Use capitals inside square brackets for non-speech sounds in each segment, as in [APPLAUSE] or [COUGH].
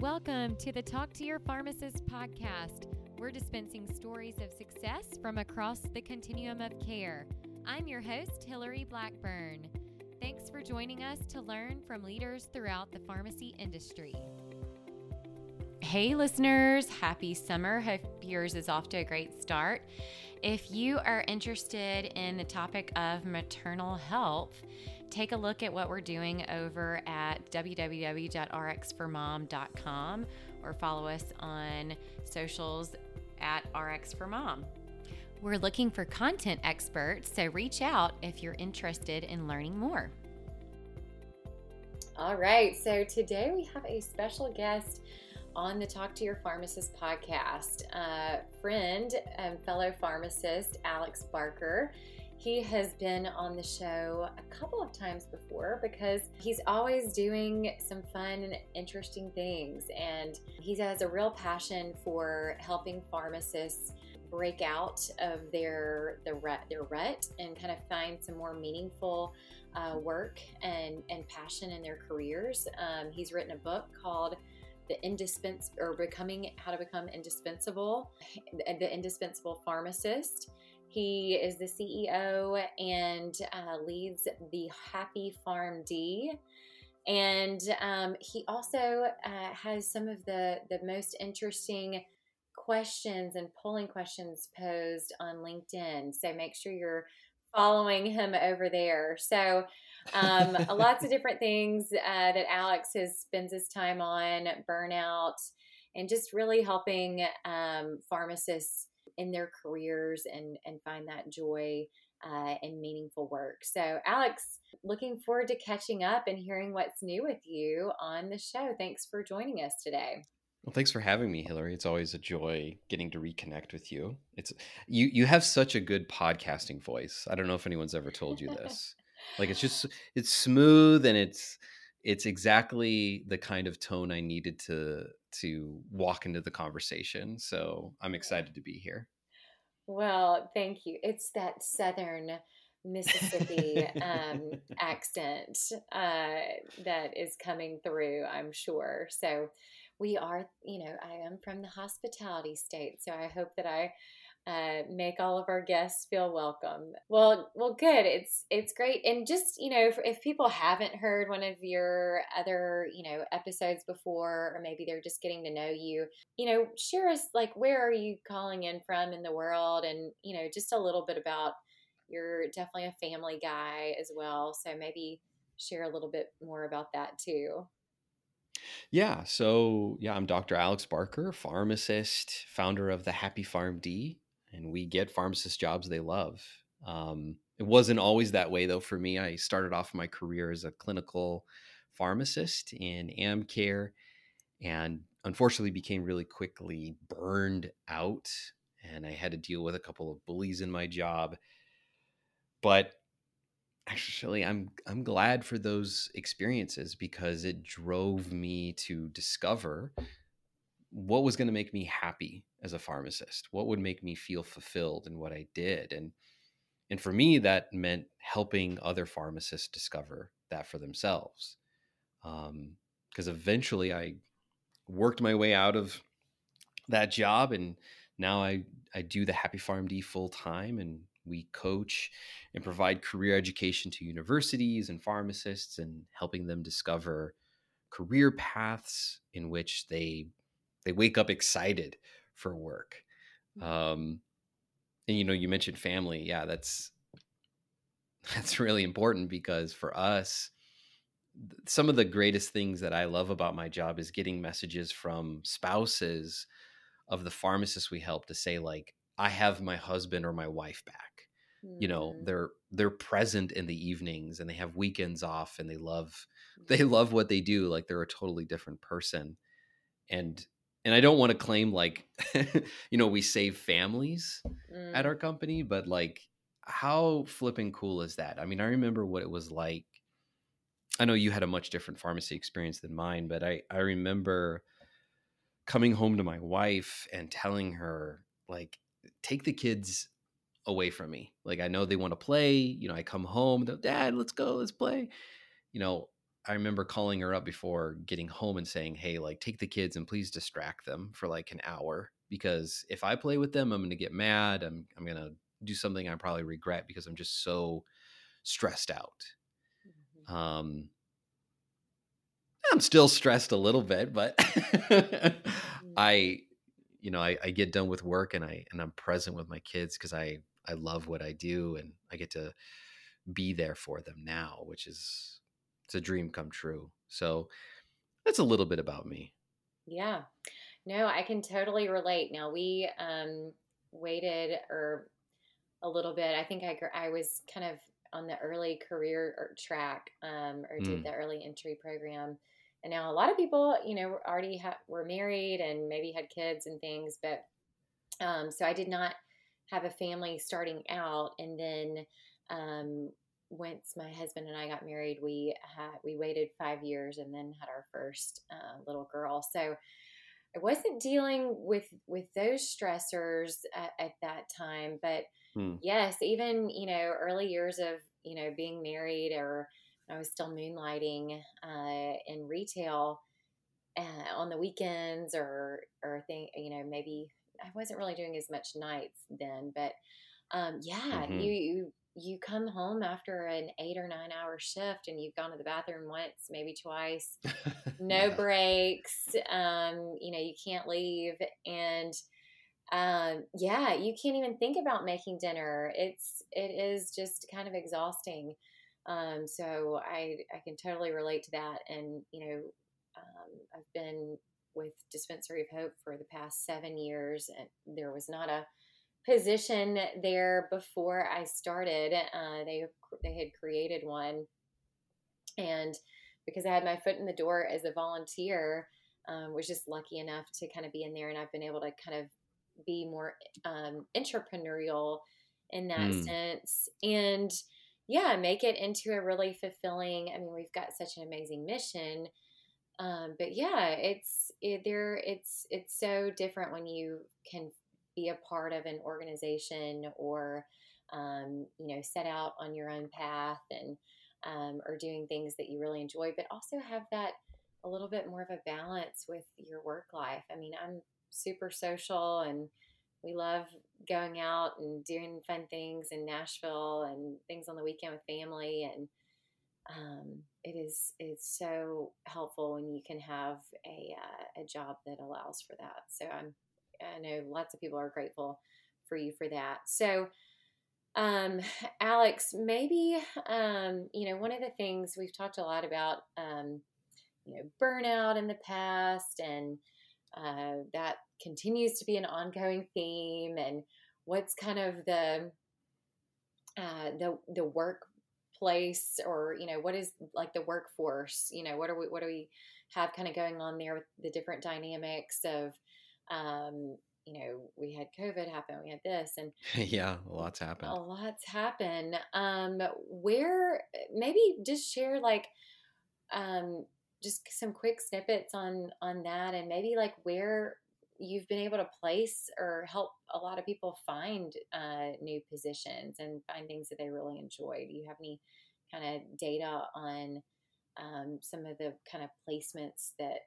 Welcome to the Talk to Your Pharmacist podcast. We're dispensing stories of success from across the continuum of care. I'm your host, Hillary Blackburn. Thanks for joining us to learn from leaders throughout the pharmacy industry. Hey, listeners, happy summer. Hope yours is off to a great start. If you are interested in the topic of maternal health, take a look at what we're doing over at www.rxformom.com or follow us on socials at rxformom. We're looking for content experts, so reach out if you're interested in learning more. All right, so today we have a special guest on the Talk to Your Pharmacist podcast. Uh, friend and fellow pharmacist Alex Barker. He has been on the show a couple of times before because he's always doing some fun and interesting things. And he has a real passion for helping pharmacists break out of their the rut, their rut and kind of find some more meaningful uh, work and and passion in their careers. Um, he's written a book called the indispensable or becoming how to become indispensable, [LAUGHS] the indispensable pharmacist. He is the CEO and uh, leads the Happy Pharm D. And um, he also uh, has some of the, the most interesting questions and polling questions posed on LinkedIn. So make sure you're following him over there. So, um, [LAUGHS] lots of different things uh, that Alex has spends his time on burnout and just really helping um, pharmacists in their careers and and find that joy uh, and meaningful work. So, Alex, looking forward to catching up and hearing what's new with you on the show. Thanks for joining us today. Well, thanks for having me, Hillary. It's always a joy getting to reconnect with you. It's you you have such a good podcasting voice. I don't know if anyone's ever told you this. like it's just it's smooth and it's it's exactly the kind of tone I needed to to walk into the conversation. So, I'm excited to be here. Well, thank you. It's that southern Mississippi um, [LAUGHS] accent uh, that is coming through, I'm sure. So, we are, you know, I am from the hospitality state, so I hope that I uh, make all of our guests feel welcome. Well, well, good. It's it's great, and just you know, if, if, people haven't heard one of your other you know episodes before, or maybe they're just getting to know you, you know, share us like where are you calling in from in the world, and you know, just a little bit about. You're definitely a family guy as well, so maybe share a little bit more about that too. Yeah. So, yeah, I'm Dr. Alex Barker, pharmacist, founder of the Happy Pharm D, and we get pharmacist jobs they love. Um, it wasn't always that way, though, for me. I started off my career as a clinical pharmacist in AmCare and unfortunately became really quickly burned out. And I had to deal with a couple of bullies in my job. But actually i'm i'm glad for those experiences because it drove me to discover what was going to make me happy as a pharmacist? What would make me feel fulfilled in what i did? And and for me that meant helping other pharmacists discover that for themselves. Because um, eventually i worked my way out of that job and now i i do the happy pharm d full time and we coach and provide career education to universities and pharmacists and helping them discover career paths in which they they wake up excited for work. Mm. Um, and you know, you mentioned family. Yeah, that's [LAUGHS] that's really important because for us, some of the greatest things that I love about my job is getting messages from spouses of the pharmacists we help to say like, I have my husband or my wife back you know mm-hmm. they're they're present in the evenings and they have weekends off and they love [LAUGHS] they mm-hmm. love what they do like they're a totally different person and and i don't want to claim like [LAUGHS] you know we save families mm. at our company but like how flipping cool is that i mean i remember what it was like i know you had a much different pharmacy experience than mine but i i remember coming home to my wife and telling her like take the kids away from me. Like I know they want to play. You know, I come home, Dad, let's go, let's play. You know, I remember calling her up before getting home and saying, "Hey, like take the kids and please distract them for like an hour because if I play with them, I'm going to get mad. I'm I'm going to do something I probably regret because I'm just so stressed out." Mm-hmm. Um I'm still stressed a little bit, but [LAUGHS] mm. I you know, I, I get done with work and I and I'm present with my kids because I I love what I do and I get to be there for them now, which is it's a dream come true. So that's a little bit about me. Yeah. No, I can totally relate. Now we um waited or a little bit. I think I I was kind of on the early career track um or did mm. the early entry program and now a lot of people, you know, already ha- were married and maybe had kids and things, but um, so I did not have a family starting out. And then um, once my husband and I got married, we had we waited five years and then had our first uh, little girl. So I wasn't dealing with with those stressors at, at that time, but hmm. yes, even you know early years of you know being married or I was still moonlighting uh, in retail uh, on the weekends or or thing you know maybe I wasn't really doing as much nights then, but um, yeah, mm-hmm. you, you you come home after an eight or nine hour shift and you've gone to the bathroom once, maybe twice, [LAUGHS] no yeah. breaks, um, you know, you can't leave. And um, yeah, you can't even think about making dinner. It's, it is just kind of exhausting. Um, so I, I can totally relate to that. And, you know, um, I've been with Dispensary of Hope for the past seven years, and there was not a position there before I started. Uh, they they had created one, and because I had my foot in the door as a volunteer, um, was just lucky enough to kind of be in there, and I've been able to kind of be more um, entrepreneurial in that mm. sense, and yeah, make it into a really fulfilling. I mean, we've got such an amazing mission. Um, but yeah, it's it, there. It's it's so different when you can be a part of an organization or um, you know set out on your own path and um, or doing things that you really enjoy, but also have that a little bit more of a balance with your work life. I mean, I'm super social and we love going out and doing fun things in Nashville and things on the weekend with family and um, it is it's so helpful when you can have a uh, a job that allows for that. So I'm I know lots of people are grateful for you for that. So um, Alex, maybe um, you know one of the things we've talked a lot about um, you know burnout in the past and uh, that continues to be an ongoing theme and what's kind of the uh, the the workplace or you know what is like the workforce you know what are we what do we have kind of going on there with the different dynamics of um, you know we had covid happen we had this and [LAUGHS] yeah a lot's happened a lot's happened um where maybe just share like um just some quick snippets on on that and maybe like where you've been able to place or help a lot of people find uh, new positions and find things that they really enjoy. Do you have any kind of data on um, some of the kind of placements that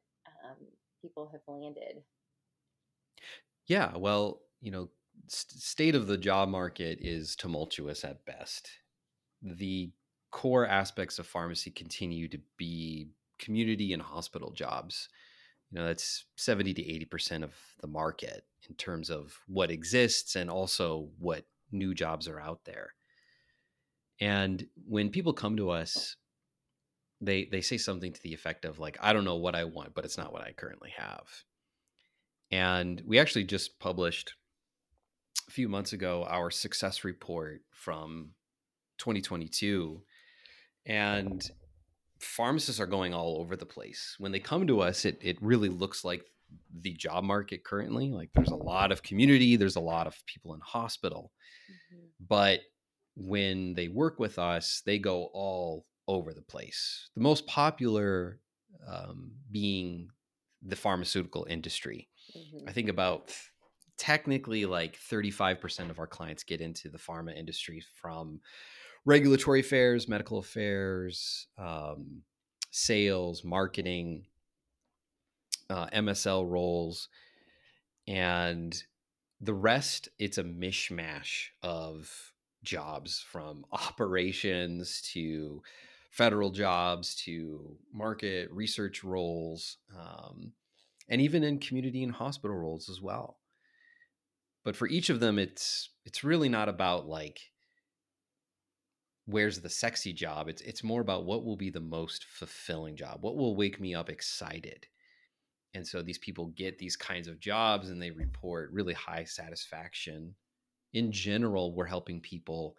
um, people have landed? Yeah, well, you know, st- state of the job market is tumultuous at best. The core aspects of pharmacy continue to be community and hospital jobs. You know that's 70 to 80% of the market in terms of what exists and also what new jobs are out there. And when people come to us they they say something to the effect of like i don't know what i want but it's not what i currently have and we actually just published a few months ago our success report from 2022 and pharmacists are going all over the place. When they come to us, it it really looks like the job market currently. Like there's a lot of community, there's a lot of people in hospital. Mm-hmm. But when they work with us, they go all over the place. The most popular um, being the pharmaceutical industry. Mm-hmm. I think about technically like 35% of our clients get into the pharma industry from regulatory affairs, medical affairs, um, sales, marketing, uh, MSL roles, and the rest. It's a mishmash of jobs from [LAUGHS] operations to federal jobs to market research roles, um, and even in community and hospital roles as well. But for each of them, it's it's really not about like where's the sexy job. It's it's more about what will be the most fulfilling job. What will wake me up excited. And so these people get these kinds of jobs and they report really high satisfaction. In general, we're helping people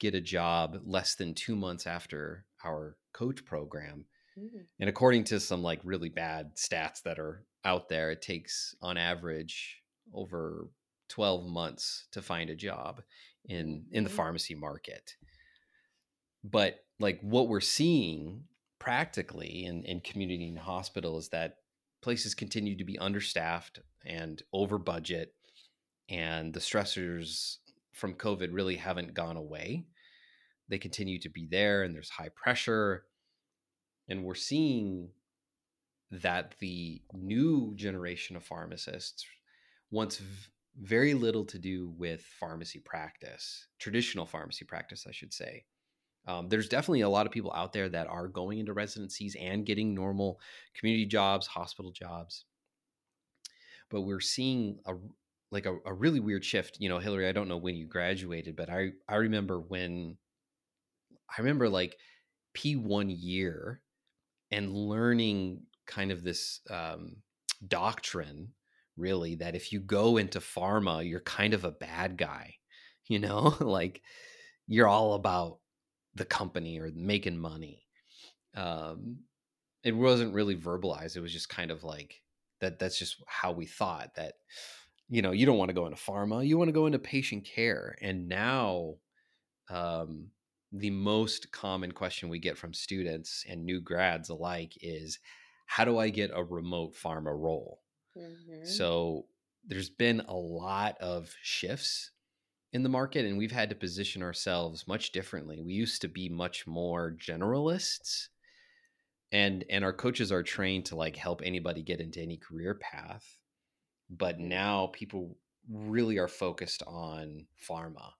get a job less than 2 months after our coach program. Mm-hmm. And according to some like really bad stats that are out there, it takes on average over 12 months to find a job in in the mm-hmm. pharmacy market but like what we're seeing practically in, in community and hospital is that places continue to be understaffed and over budget and the stressors from covid really haven't gone away they continue to be there and there's high pressure and we're seeing that the new generation of pharmacists wants v- very little to do with pharmacy practice traditional pharmacy practice i should say um, there's definitely a lot of people out there that are going into residencies and getting normal community jobs, hospital jobs. But we're seeing a like a, a really weird shift. You know, Hillary, I don't know when you graduated, but I I remember when I remember like P1 year and learning kind of this um, doctrine really that if you go into pharma, you're kind of a bad guy, [LAUGHS] you know, [LAUGHS] like you're all about the company or making money. Um, it wasn't really verbalized. It was just kind of like that. That's just how we thought that, you know, you don't want to go into pharma, you want to go into patient care. And now, um, the most common question we get from students and new grads alike is, how do I get a remote pharma role? Mm-hmm. So there's been a lot of shifts in the market and we've had to position ourselves much differently. We used to be much more generalists and and our coaches are trained to like help anybody get into any career path. But mm-hmm. now people really are focused on pharma.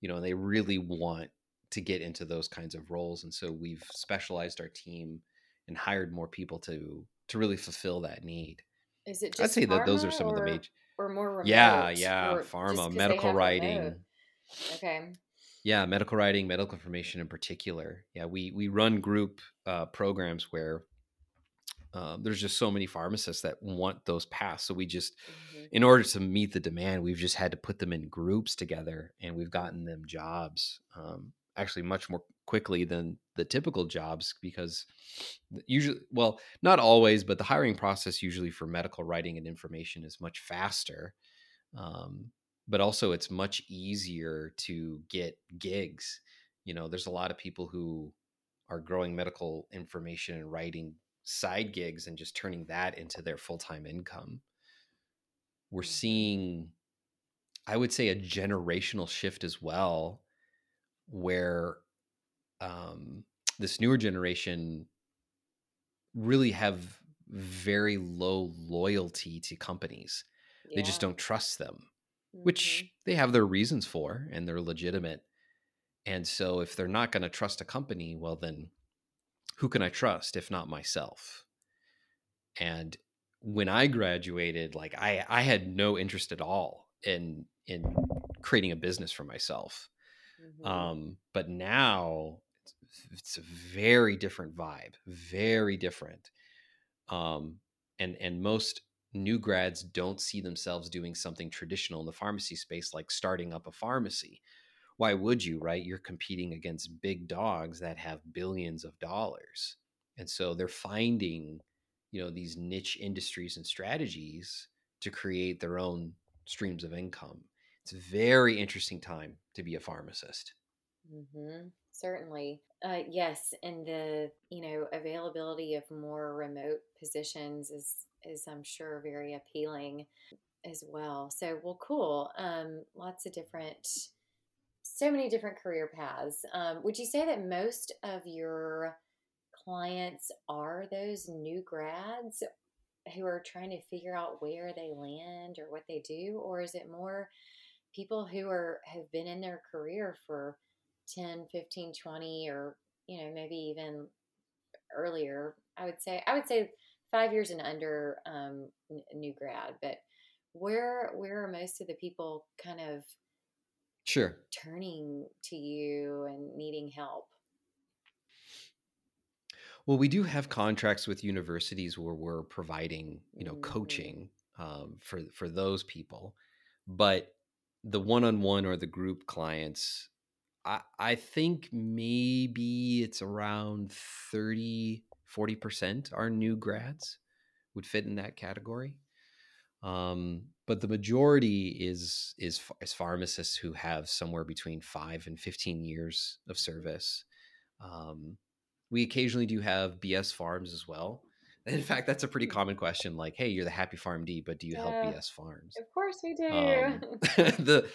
You know, and they really want to get into those kinds of roles and so we've specialized our team and hired more people to to really fulfill that need. Is it I'd say that those are some or... of the major or more remote? Yeah, yeah, pharma, medical writing. Okay. Yeah, medical writing, medical information in particular. Yeah, we we run group uh, programs where uh, there's just so many pharmacists that want those paths. So we just, mm-hmm. in order to meet the demand, we've just had to put them in groups together, and we've gotten them jobs. Um, actually, much more quickly than the typical jobs because usually well not always but the hiring process usually for medical writing and information is much faster um, but also it's much easier to get gigs you know there's a lot of people who are growing medical information and writing side gigs and just turning that into their full-time income we're mm-hmm. seeing i would say a generational shift as well where um, this newer generation really have very low loyalty to companies. Yeah. They just don't trust them, mm-hmm. which they have their reasons for and they're legitimate. And so if they're not going to trust a company, well, then who can I trust if not myself? And when I graduated, like I, I had no interest at all in in creating a business for myself. Mm-hmm. Um, but now it's a very different vibe, very different. Um, and and most new grads don't see themselves doing something traditional in the pharmacy space, like starting up a pharmacy. Why would you, right? You're competing against big dogs that have billions of dollars, and so they're finding, you know, these niche industries and strategies to create their own streams of income. It's a very interesting time to be a pharmacist. Mm-hmm. Certainly. Uh, yes, and the you know availability of more remote positions is is I'm sure very appealing as well. So well, cool. Um, lots of different, so many different career paths. Um, would you say that most of your clients are those new grads who are trying to figure out where they land or what they do or is it more people who are have been in their career for 10 15 20 or you know maybe even earlier i would say i would say five years and under um, new grad but where where are most of the people kind of sure turning to you and needing help well we do have contracts with universities where we're providing you know mm-hmm. coaching um, for for those people but the one-on-one or the group clients I, I think maybe it's around 30 40% are new grads would fit in that category. Um, but the majority is is is pharmacists who have somewhere between 5 and 15 years of service. Um, we occasionally do have BS Pharms as well in fact that's a pretty mm. common question like hey you're the happy Pharm D, but do you help BS Pharms of course we do um, [LAUGHS] [LAUGHS] the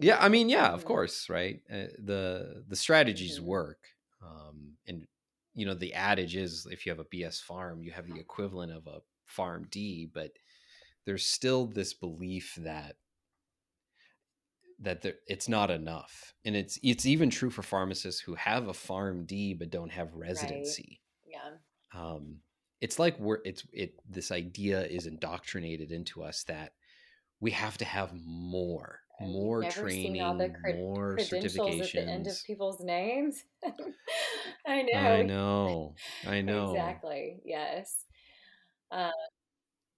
yeah i mean yeah of mm-hmm. course right uh, the the strategies mm-hmm. work um, and you know the adage is if you have a BS Pharm you have the equivalent of a Pharm D but there's still this belief that that there, it's not enough and it's it's even true for pharmacists who have a Pharm D but don't have residency right. yeah um it's like we're it's it this idea is indoctrinated into us that we have to have more more training, cred- more certifications at the end of people's names. [LAUGHS] I know. I know. I know. Exactly. Yes. Uh,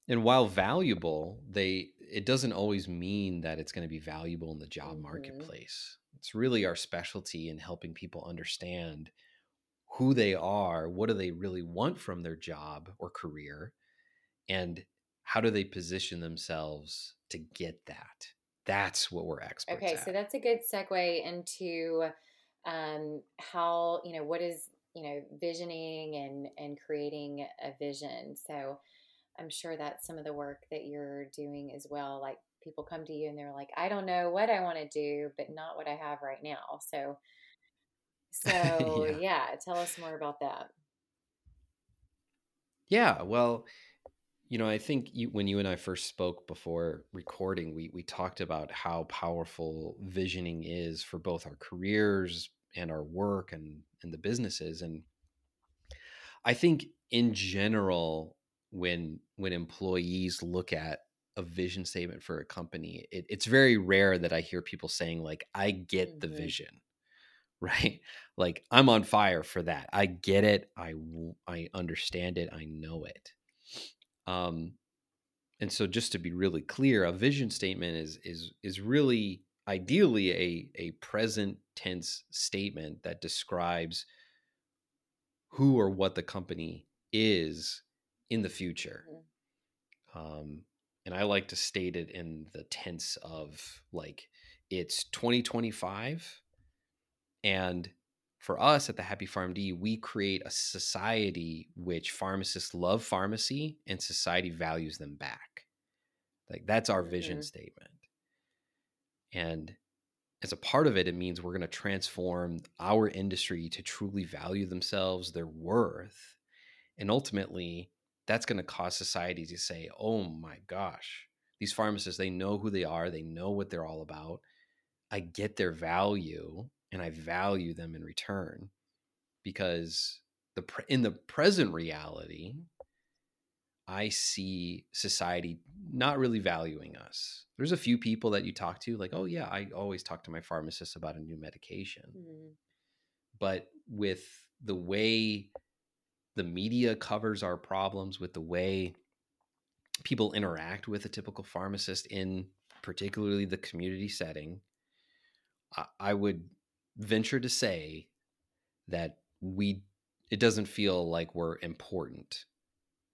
and while valuable, they it doesn't always mean that it's going to be valuable in the job mm-hmm. marketplace. It's really our specialty in helping people understand who they are, what do they really want from their job or career, and how do they position themselves to get that? That's what we're experts okay at. so that's a good segue into um, how you know what is you know visioning and and creating a vision. So i'm sure that's some of the work that you're doing as well like people come to you and they're like i don't know what i want to do but not what i have right now. So [LAUGHS] so yeah. yeah tell us more about that yeah well you know, I think you, when you and I first spoke before recording, we we talked about how powerful visioning is for both our careers and our work and and the businesses. And I think in general, when when employees look at a vision statement for a company, it, it's very rare that I hear people saying like, "I get mm-hmm. the vision." Right? [LAUGHS] Like i'm on fire for that. I get it. I i understand it. I know it. Um, and so just to be really clear, a vision statement is is is really ideally a a present tense statement that describes who or what the company is in the future. Mm-hmm. Um, and I like to state it in the tense of like it's 2025 and for us at the Happy Pharm D, we create a society which pharmacists love pharmacy and society values them back. Like that's our vision mm-hmm. statement. And as a part of it, it means we're going to transform our industry to truly value themselves, their worth. And ultimately, that's going to cause society to say, oh my gosh, these pharmacists, they know who they are, they know what they're all about. I get their value and I value them in return because the in the present reality I see society not really valuing us. There's a few people that you talk to like, "Oh yeah, I always talk to my pharmacist about a new medication." Mm-hmm. But with the way the media covers our problems with the way people interact with a typical pharmacist in particularly the community setting, I, I would venture to say that we it doesn't feel like we're important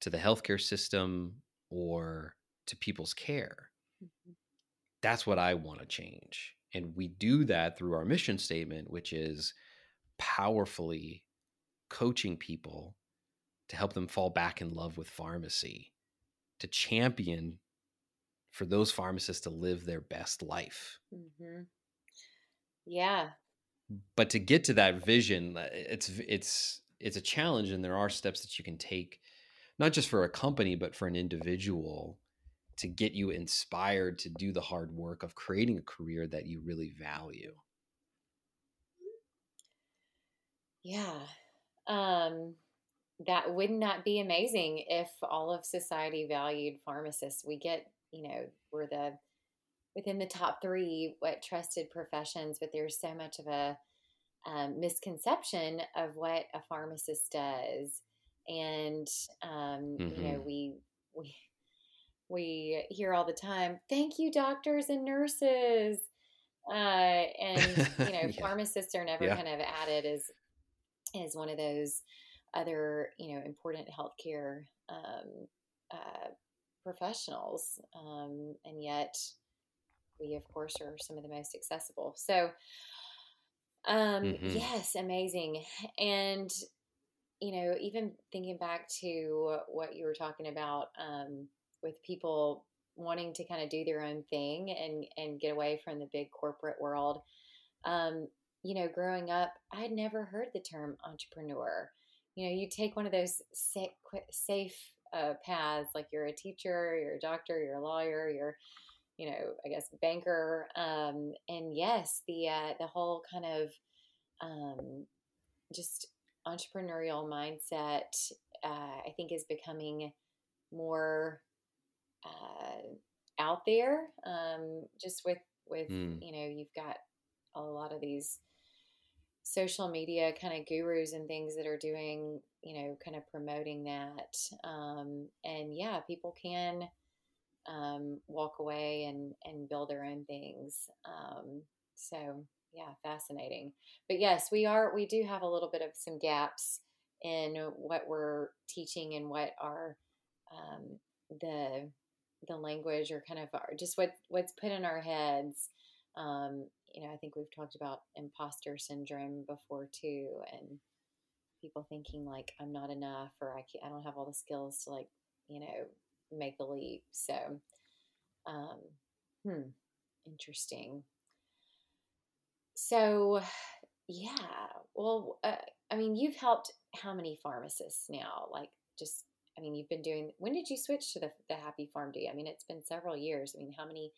to the healthcare system or to people's care. Mm-hmm. That's what I want to change. And we do that through our mission statement, which is powerfully coaching people to help them fall back in love with pharmacy, to champion for those pharmacists to live their best life. Mm-hmm. Yeah, but to get to that vision uh, it's it's it's a challenge and there are steps that you can take not just for a company but for an individual to get you inspired to do the hard work of creating a career that you really value. Yeah um that wouldn't that be amazing if all of society valued pharmacists. We get you know we're the within the top three what trusted professions but there's so much of a um, misconception of what a pharmacist does and um, mm-hmm. you know mm-hmm. we we we hear all the time thank you doctors and nurses uh, and you know [LAUGHS] yeah. pharmacists are never yeah. kind of added as as one of those other you know important healthcare um, uh, professionals um, and yet we of course are some of the most accessible. So um, mm-hmm. yes amazing. And you know even thinking back to what you were talking about um, with people wanting to kind of do their own thing and and get away from the big corporate world um, you know growing up i had never heard the term entrepreneur. You know you take one of those safe, safe uh, paths like you're a teacher you're a doctor you're a lawyer you're you know i guess banker um, and yes the uh, the whole kind of um, just entrepreneurial mindset uh, i think is becoming more uh, out there um, just with with mm. you know you've got a lot of these social media kind of gurus and things that are doing, you know, kind of promoting that. Um, and yeah, people can um, walk away and, and build their own things. Um, so yeah, fascinating. But yes, we are, we do have a little bit of some gaps in what we're teaching and what are um, the, the language or kind of our, just what, what's put in our heads um, you know, I think we've talked about imposter syndrome before too, and people thinking like I'm not enough or I can't, I don't have all the skills to like, you know, make the leap. So, um, hmm, interesting. So, yeah, well, uh, I mean, you've helped how many pharmacists now? Like, just, I mean, you've been doing. When did you switch to the the Happy PharmD? I mean, it's been several years. I mean, how many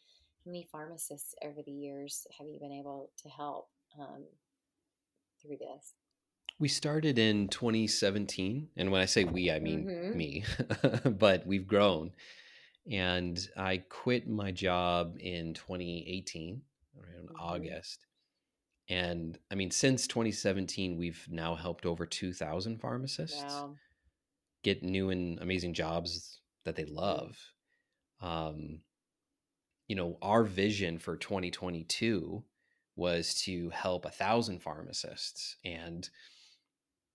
how many pharmacists over the years have you been able to help um, through this? We started in 2017. And when I say we, I mean mm-hmm. me, [LAUGHS] but we've grown. And I quit my job in 2018, around mm-hmm. August. And I mean, since 2017, we've now helped over 2,000 pharmacists wow. get new and amazing jobs that they love. Um, you know, our vision for 2022 was to help a thousand pharmacists. And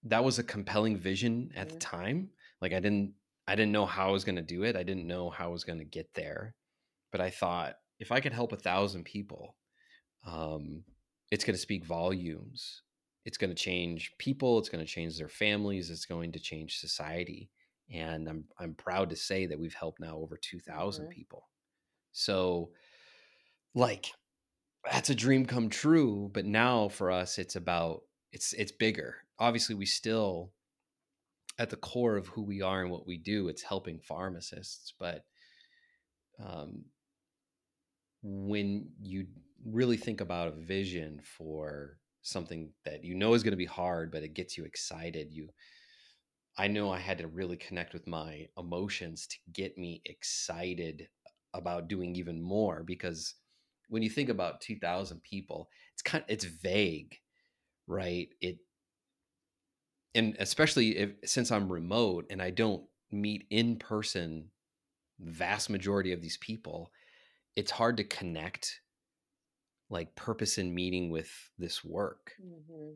that was a compelling vision at the time. Like I didn't I didn't know how I was gonna do it. I didn't know how I was gonna get there. But I thought if I could help a thousand people, um, it's gonna speak volumes. It's gonna change people, it's gonna change their families, it's going to change society. And I'm I'm proud to say that we've helped now over 2,000 mm-hmm. people. So, like, that's a dream come true. But now for us, it's about it's it's bigger. Obviously, we still at the core of who we are and what we do, it's helping pharmacists. But um, when you really think about a vision for something that you know is going to be hard, but it gets you excited, you I know I had to really connect with my emotions to get me excited about doing even more because when you think about 2000 people it's kind of, it's vague right it and especially if since i'm remote and i don't meet in person vast majority of these people it's hard to connect like purpose in meeting with this work mm-hmm.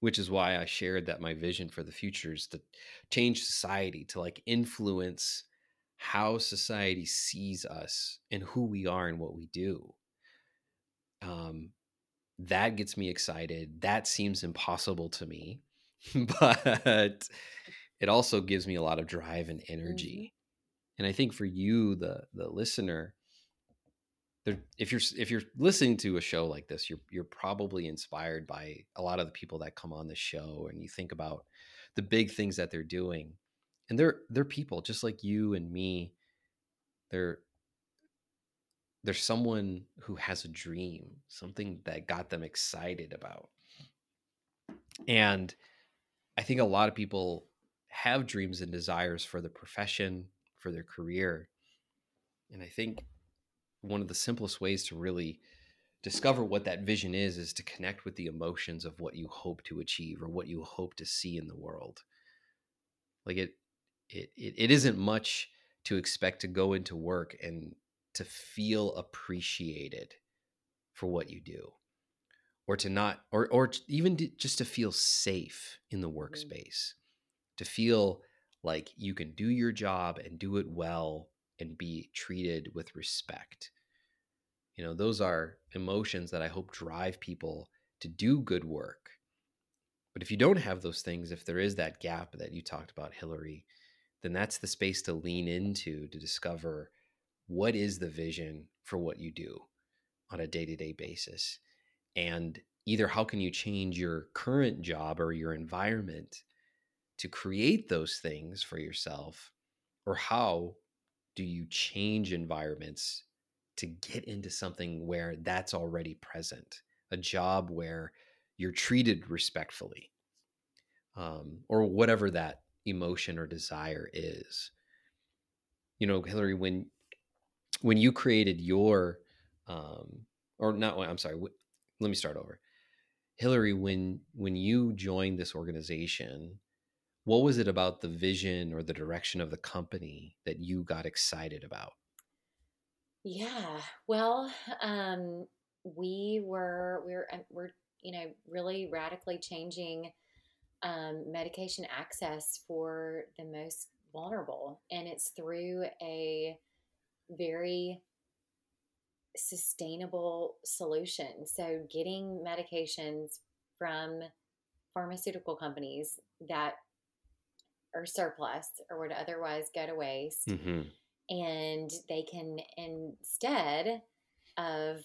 which is why i shared that my vision for the future is to change society to like influence how society sees us and who we are and what we do. Um, that gets me excited. That seems impossible to me, [LAUGHS] but it also gives me a lot of drive and energy. Mm-hmm. And I think for you, the the listener, there, if you're if you're listening to a show like this, you're you're probably inspired by a lot of the people that come on the show, and you think about the big things that they're doing and they're they're people just like you and me they're they're someone who has a dream something that got them excited about. And i think a lot of people have dreams and desires for the profession for their career. And i think one of the simplest ways to really discover what that vision is is to connect with the emotions of what you hope to achieve or what you hope to see in the world. Like it it it, it isn't much to expect to go into work and to feel appreciated for what you do or to not or or even to, just to feel safe in the mm-hmm. workspace to feel like you can do your job and do it well and be treated with respect you know those are emotions that i hope drive people to do good work but if you don't have those things if there is that gap that you talked about hillary then that's the space to lean into to discover what is the vision for what you do on a day-to-day basis? And either how can you change your current job or your environment to create those things for yourself? Or how do you change environments to get into something where that's already present a job where you're treated respectfully? Um, or whatever that emotion or desire is. You know hillary when when you created your um or not i'm sorry let me start over hillary when when you joined this organization what was it about the vision or the direction of the company that you got excited about yeah well um we were we're uh, we're you know really radically changing um, medication access for the most vulnerable. And it's through a very sustainable solution. So, getting medications from pharmaceutical companies that are surplus or would otherwise go to waste. Mm-hmm. And they can, instead of,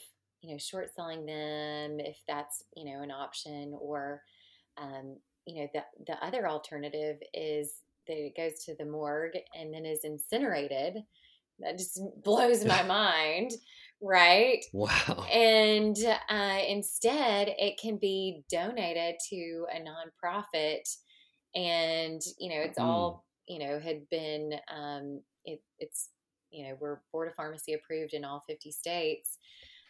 you know, short selling them if that's, you know, an option or um, you know, the, the other alternative is that it goes to the morgue and then is incinerated. That just blows my [LAUGHS] mind, right? Wow. And uh, instead, it can be donated to a nonprofit. And, you know, it's mm. all, you know, had been, um, it, it's, you know, we're Board of Pharmacy approved in all 50 states.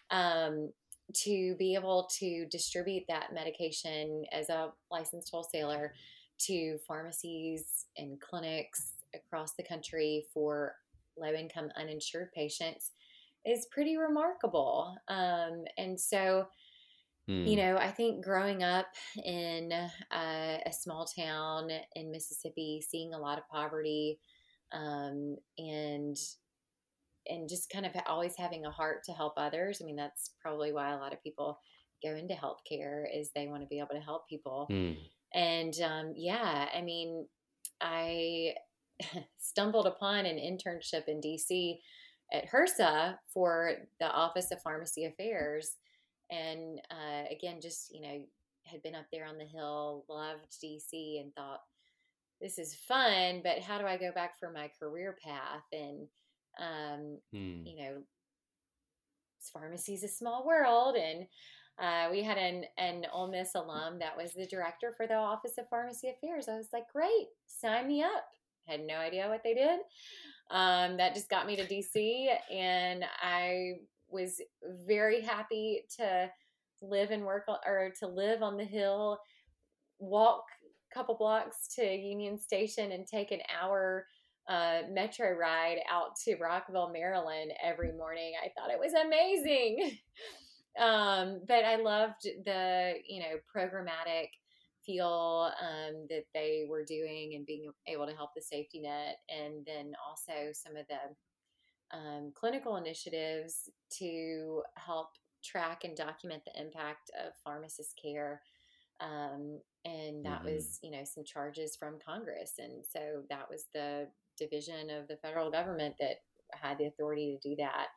Um, to be able to distribute that medication as a licensed wholesaler to pharmacies and clinics across the country for low income uninsured patients is pretty remarkable. Um, and so, you hmm. know, I think growing up in a, a small town in Mississippi, seeing a lot of poverty um, and and just kind of always having a heart to help others. I mean, that's probably why a lot of people go into healthcare is they want to be able to help people. Mm. And um, yeah, I mean, I [LAUGHS] stumbled upon an internship in DC at HRSA for the Office of Pharmacy Affairs. And uh, again, just, you know, had been up there on the Hill, loved DC, and thought, this is fun, but how do I go back for my career path? And um, hmm. You know, pharmacy is a small world, and uh, we had an an Ole Miss alum that was the director for the Office of Pharmacy Affairs. I was like, great, sign me up. Had no idea what they did. Um, that just got me to DC, and I was very happy to live and work or to live on the hill, walk a couple blocks to Union Station, and take an hour uh, metro ride out to Rockville, Maryland every morning. I thought it was amazing. [LAUGHS] um, but I loved the, you know, programmatic feel um, that they were doing and being able to help the safety net. And then also some of the um, clinical initiatives to help track and document the impact of pharmacist care. Um, and that mm-hmm. was, you know, some charges from Congress. And so that was the division of the federal government that had the authority to do that.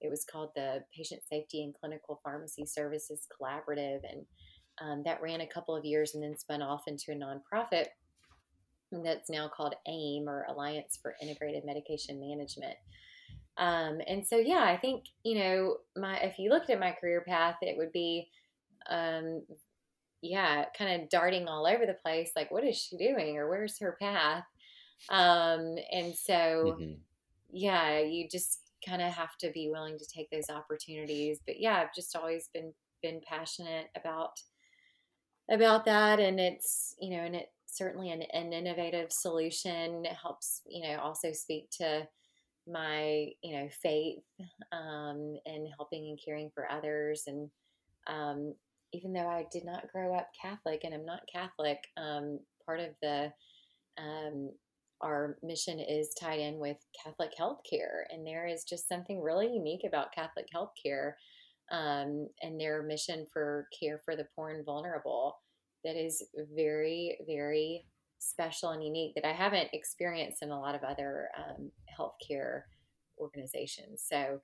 It was called the Patient Safety and Clinical Pharmacy Services Collaborative, and um, that ran a couple of years and then spun off into a nonprofit. that's now called AIM or Alliance for Integrated Medication Management. Um, and so, yeah, I think you know, my if you looked at my career path, it would be, um, yeah, kind of darting all over the place. Like, what is she doing, or where's her path? Um, and so, mm-hmm. yeah, you just kind of have to be willing to take those opportunities. But yeah, I've just always been been passionate about about that, and it's you know, and it certainly an, an innovative solution. It helps you know also speak to my you know faith um, and helping and caring for others and um, even though i did not grow up catholic and i'm not catholic um, part of the um, our mission is tied in with catholic healthcare and there is just something really unique about catholic healthcare um, and their mission for care for the poor and vulnerable that is very very special and unique that I haven't experienced in a lot of other um, healthcare organizations. So,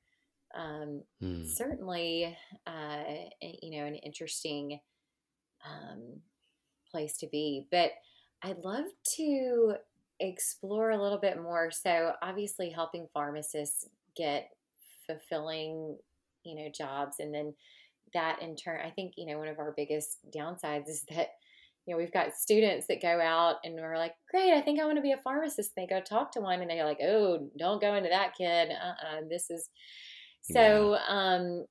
um, mm. certainly, uh, you know, an interesting um, place to be. But I'd love to explore a little bit more. So, obviously, helping pharmacists get fulfilling, you know, jobs, and then that in turn, I think, you know, one of our biggest downsides is [LAUGHS] that you know, we've got students that go out and we're like, great, I think I want to be a pharmacist. They go talk to one and they're like, oh, don't go into that kid. Uh-uh, this is so, yeah. um,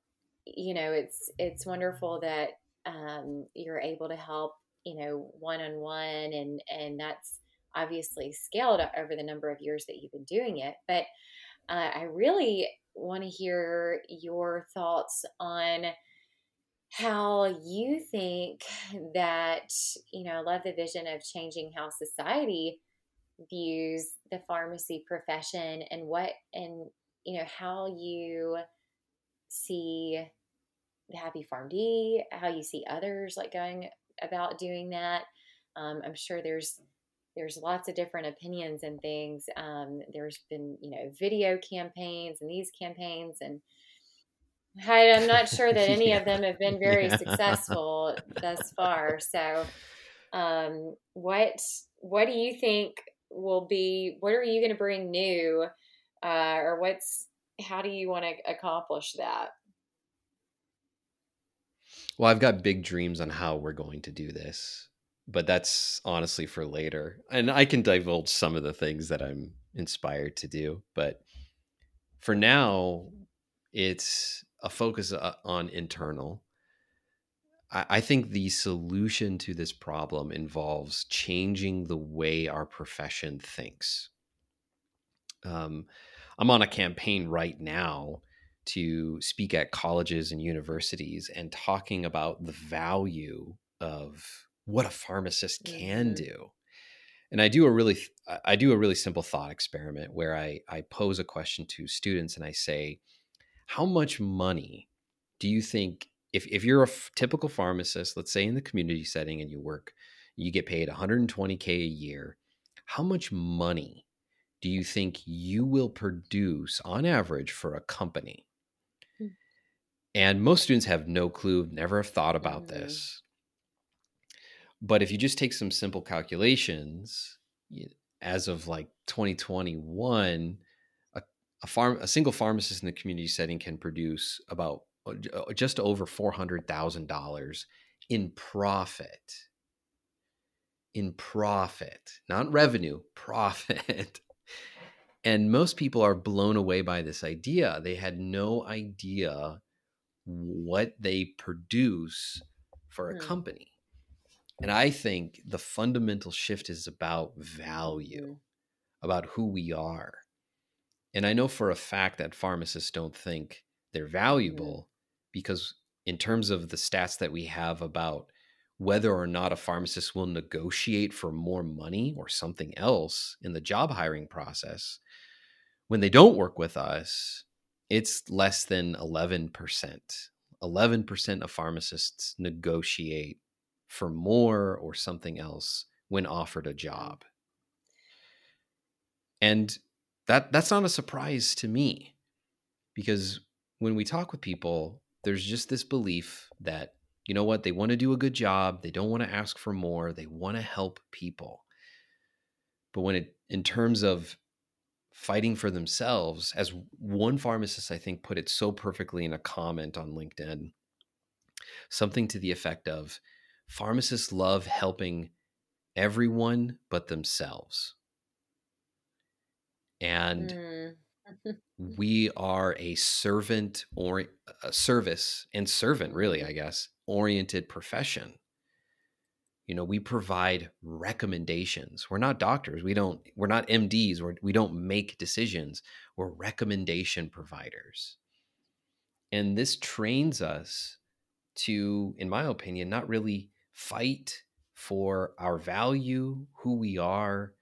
you know, it's, it's wonderful that, um, you're able to help, you know, one-on-one and, and that's obviously scaled over the number of years that you've been doing it. But, uh, I really want to hear your thoughts on, how you think that, you know, I love the vision of changing how society views the pharmacy profession and what, and, you know, how you see the Happy Pharm D, how you see others like going about doing that. Um, I'm sure there's there's lots of different opinions and things. Um, there's been you know video campaigns and these campaigns and I, am not [LAUGHS] sure that any yeah. of them have been very yeah. successful thus far. So, um, what what do you think will be? What are you going to bring new, uh, or what's how do you want to accomplish that? Well, I've got big dreams on how we're going to do this, but that's honestly for later. And I can divulge some of the things that I'm inspired to do, but for now, it's a focus uh, on internal. I, think the solution to this problem involves changing the way our profession thinks. Um, I'm on a campaign right now to speak at colleges and universities and talking about the value of what a pharmacist can mm-hmm. do and i do a really i do a really simple thought experiment where i i pose a question to students and i say how much money do you think if, if you're a f- typical pharmacist let's say in the community setting and you work you get paid 120k a year how much money do you think you will produce on average for a company hmm. and most students have no clue never have thought about mm-hmm. this but if you just take some simple calculations as of like 2021 a a farm a single pharmacist in the community setting can produce about uh, uh, just over $400,000 in profit. In profit not revenue [LAUGHS] profit. And most people are blown away by this idea. They had no idea what they produce for a mm. company and i think the fundamental shift is about value mm. about who we are and I know for a fact that pharmacists don't think they're mm-hmm. valuable because, in terms of the stats that we have about whether or not a pharmacist will negotiate for more money or something else in the job hiring process, when they don't work with us, it's less than 11%. 11% of pharmacists negotiate for more or something else when offered a job. And that that's not a surprise to me because when we talk with people there's just this belief that you know what they want to do a good job they don't want to ask for more they want to help people But when it, in terms of fighting for themselves, as one pharmacist I think put it so perfectly in a comment on LinkedIn, something to the effect of pharmacists love helping everyone but themselves. And mm. [LAUGHS] we are a servant or a service and servant, really, I guess, oriented profession. You know, we provide recommendations. We're not doctors. We don't, we're not MDs. We're, we don't make decisions. We're recommendation providers. And this trains us to, in my opinion, not really fight for our value, who we are.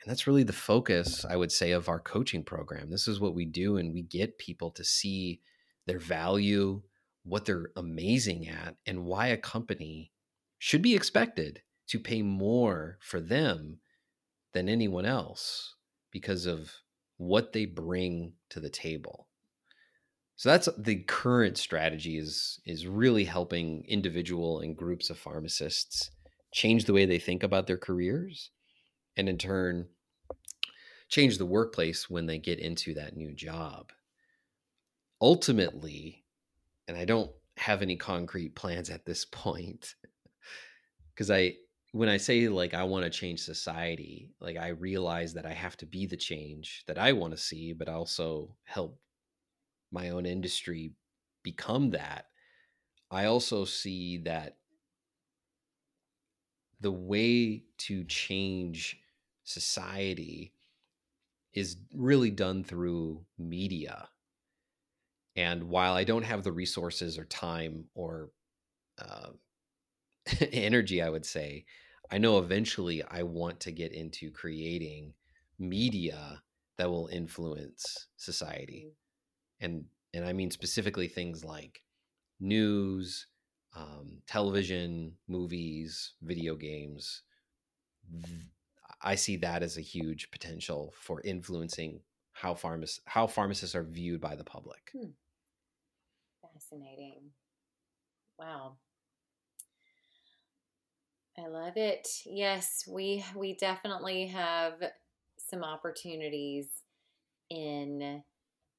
And that's really the focus, I would say, of our coaching program. This is what we do, and we get people to see their value, what they're amazing at, and why a company should be expected to pay more for them than anyone else because of what they bring to the table. So that's the current strategy is is really helping individual and groups of pharmacists change the way they think about their careers and in turn change the workplace when they get into that new job. Ultimately, and I don't have any concrete [LAUGHS] plans at this point because I when I say like I want to change society, like I realize that I have to be the change that I want to see, but also help my own industry become that. I also see that the way to change society is really done through media. And while I don't have the resources or time or uh, [LAUGHS] energy, I would say, I know eventually I want to get into creating media that will influence society. And and I mean specifically things like news, um, television, movies, video games. I see that as a huge potential for influencing how pharmac- how pharmacists are viewed by the public. Hmm. Fascinating. Wow. I love it. Yes, we we definitely have some opportunities in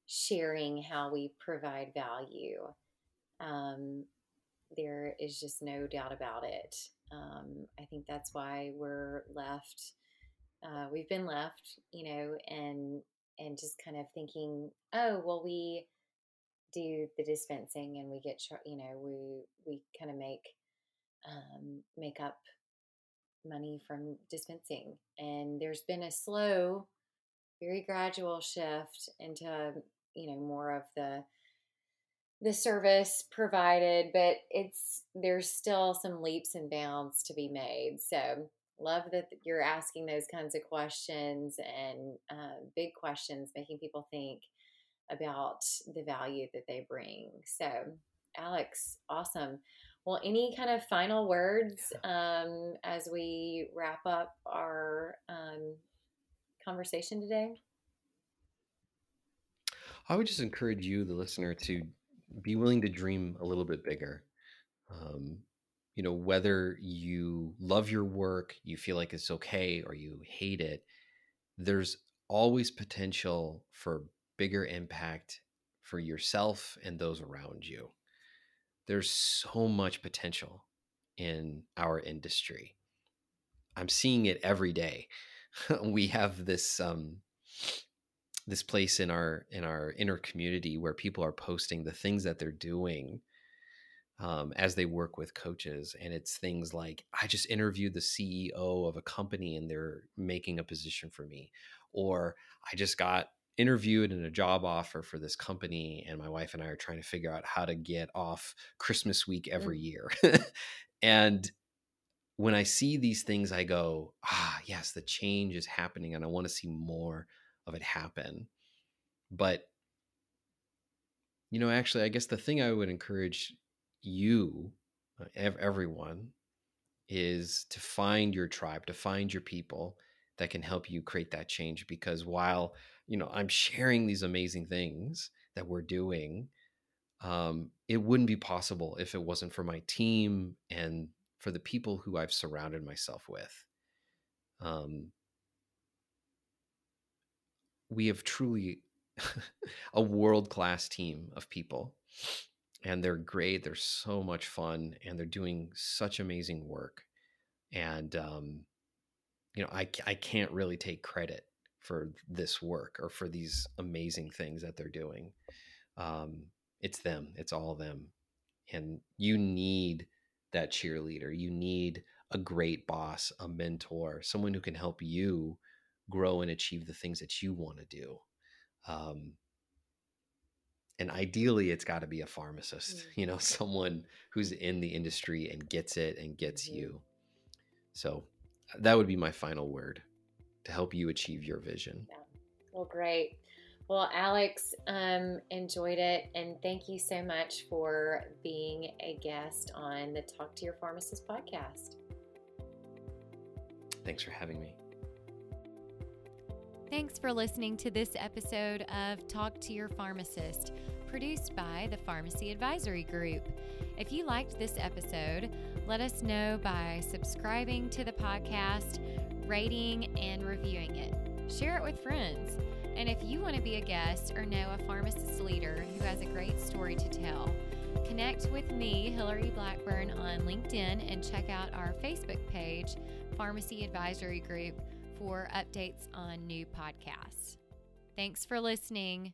sharing how we provide value. Um, there is just no doubt about it. Um, I think that's why we're left. Uh, we've been left, you know, and and just kind of thinking, oh, well, we do the dispensing and we get, you know, we we kind of make um, make up money from dispensing, and there's been a slow, very gradual shift into you know more of the the service provided, but it's there's still some leaps and bounds to be made. So love that you're asking those kinds of questions and uh, big questions, making people think about the value that they bring. So, Alex, awesome. Well, any kind of final words [LAUGHS] um, as we wrap up our um, conversation today? I would just encourage you, the listener, to be willing to dream a little bit bigger. Um, you know, whether you love your work, you feel like it's okay, or you hate it, there's always potential for bigger impact for yourself and those around you. There's so much potential in our industry. I'm seeing it every day. [LAUGHS] we have this um, this place in our in our inner community where people are posting the things that they're doing um, as they work with coaches and it's things like i just interviewed the ceo of a company and they're making a position for me or i just got interviewed in a job offer for this company and my wife and i are trying to figure out how to get off christmas week every year. [LAUGHS] And when i see these things i go ah yes the change is happening and i want to see more of it happen. But you know, actually, I guess the thing I would encourage you, uh, everyone, is to find your tribe, to find your people that can help you create that change. Because while you know I'm sharing these amazing things that we're doing, um, it wouldn't be possible if it wasn't for my team and for the people who I've surrounded myself with. Um, we have truly [LAUGHS] a world class team of people and they're great. They're so much fun and they're doing such amazing work. And, um, you know, I, I can't really take credit for this work or for these amazing things that they're doing. Um, it's them, it's all them. And you need that cheerleader. You need a great boss, a mentor, someone who can help you grow and achieve the things that you want to do. Um, and ideally it's got to be a pharmacist mm-hmm. you know [LAUGHS] someone who's in the industry and gets it and gets mm-hmm. you so that would be my final word to help you achieve your vision yeah. well great well alex um, enjoyed it and thank you so much for being a guest on the talk to your pharmacist podcast thanks for having me Thanks for listening to this episode of Talk to Your Pharmacist, produced by the Pharmacy Advisory Group. If you liked this episode, let us know by subscribing to the podcast, rating, and reviewing it. Share it with friends. And if you want to be a guest or know a pharmacist leader who has a great story to tell, connect with me, Hillary Blackburn, on LinkedIn and check out our Facebook page, Pharmacy Advisory Group for updates on new podcasts. Thanks for listening.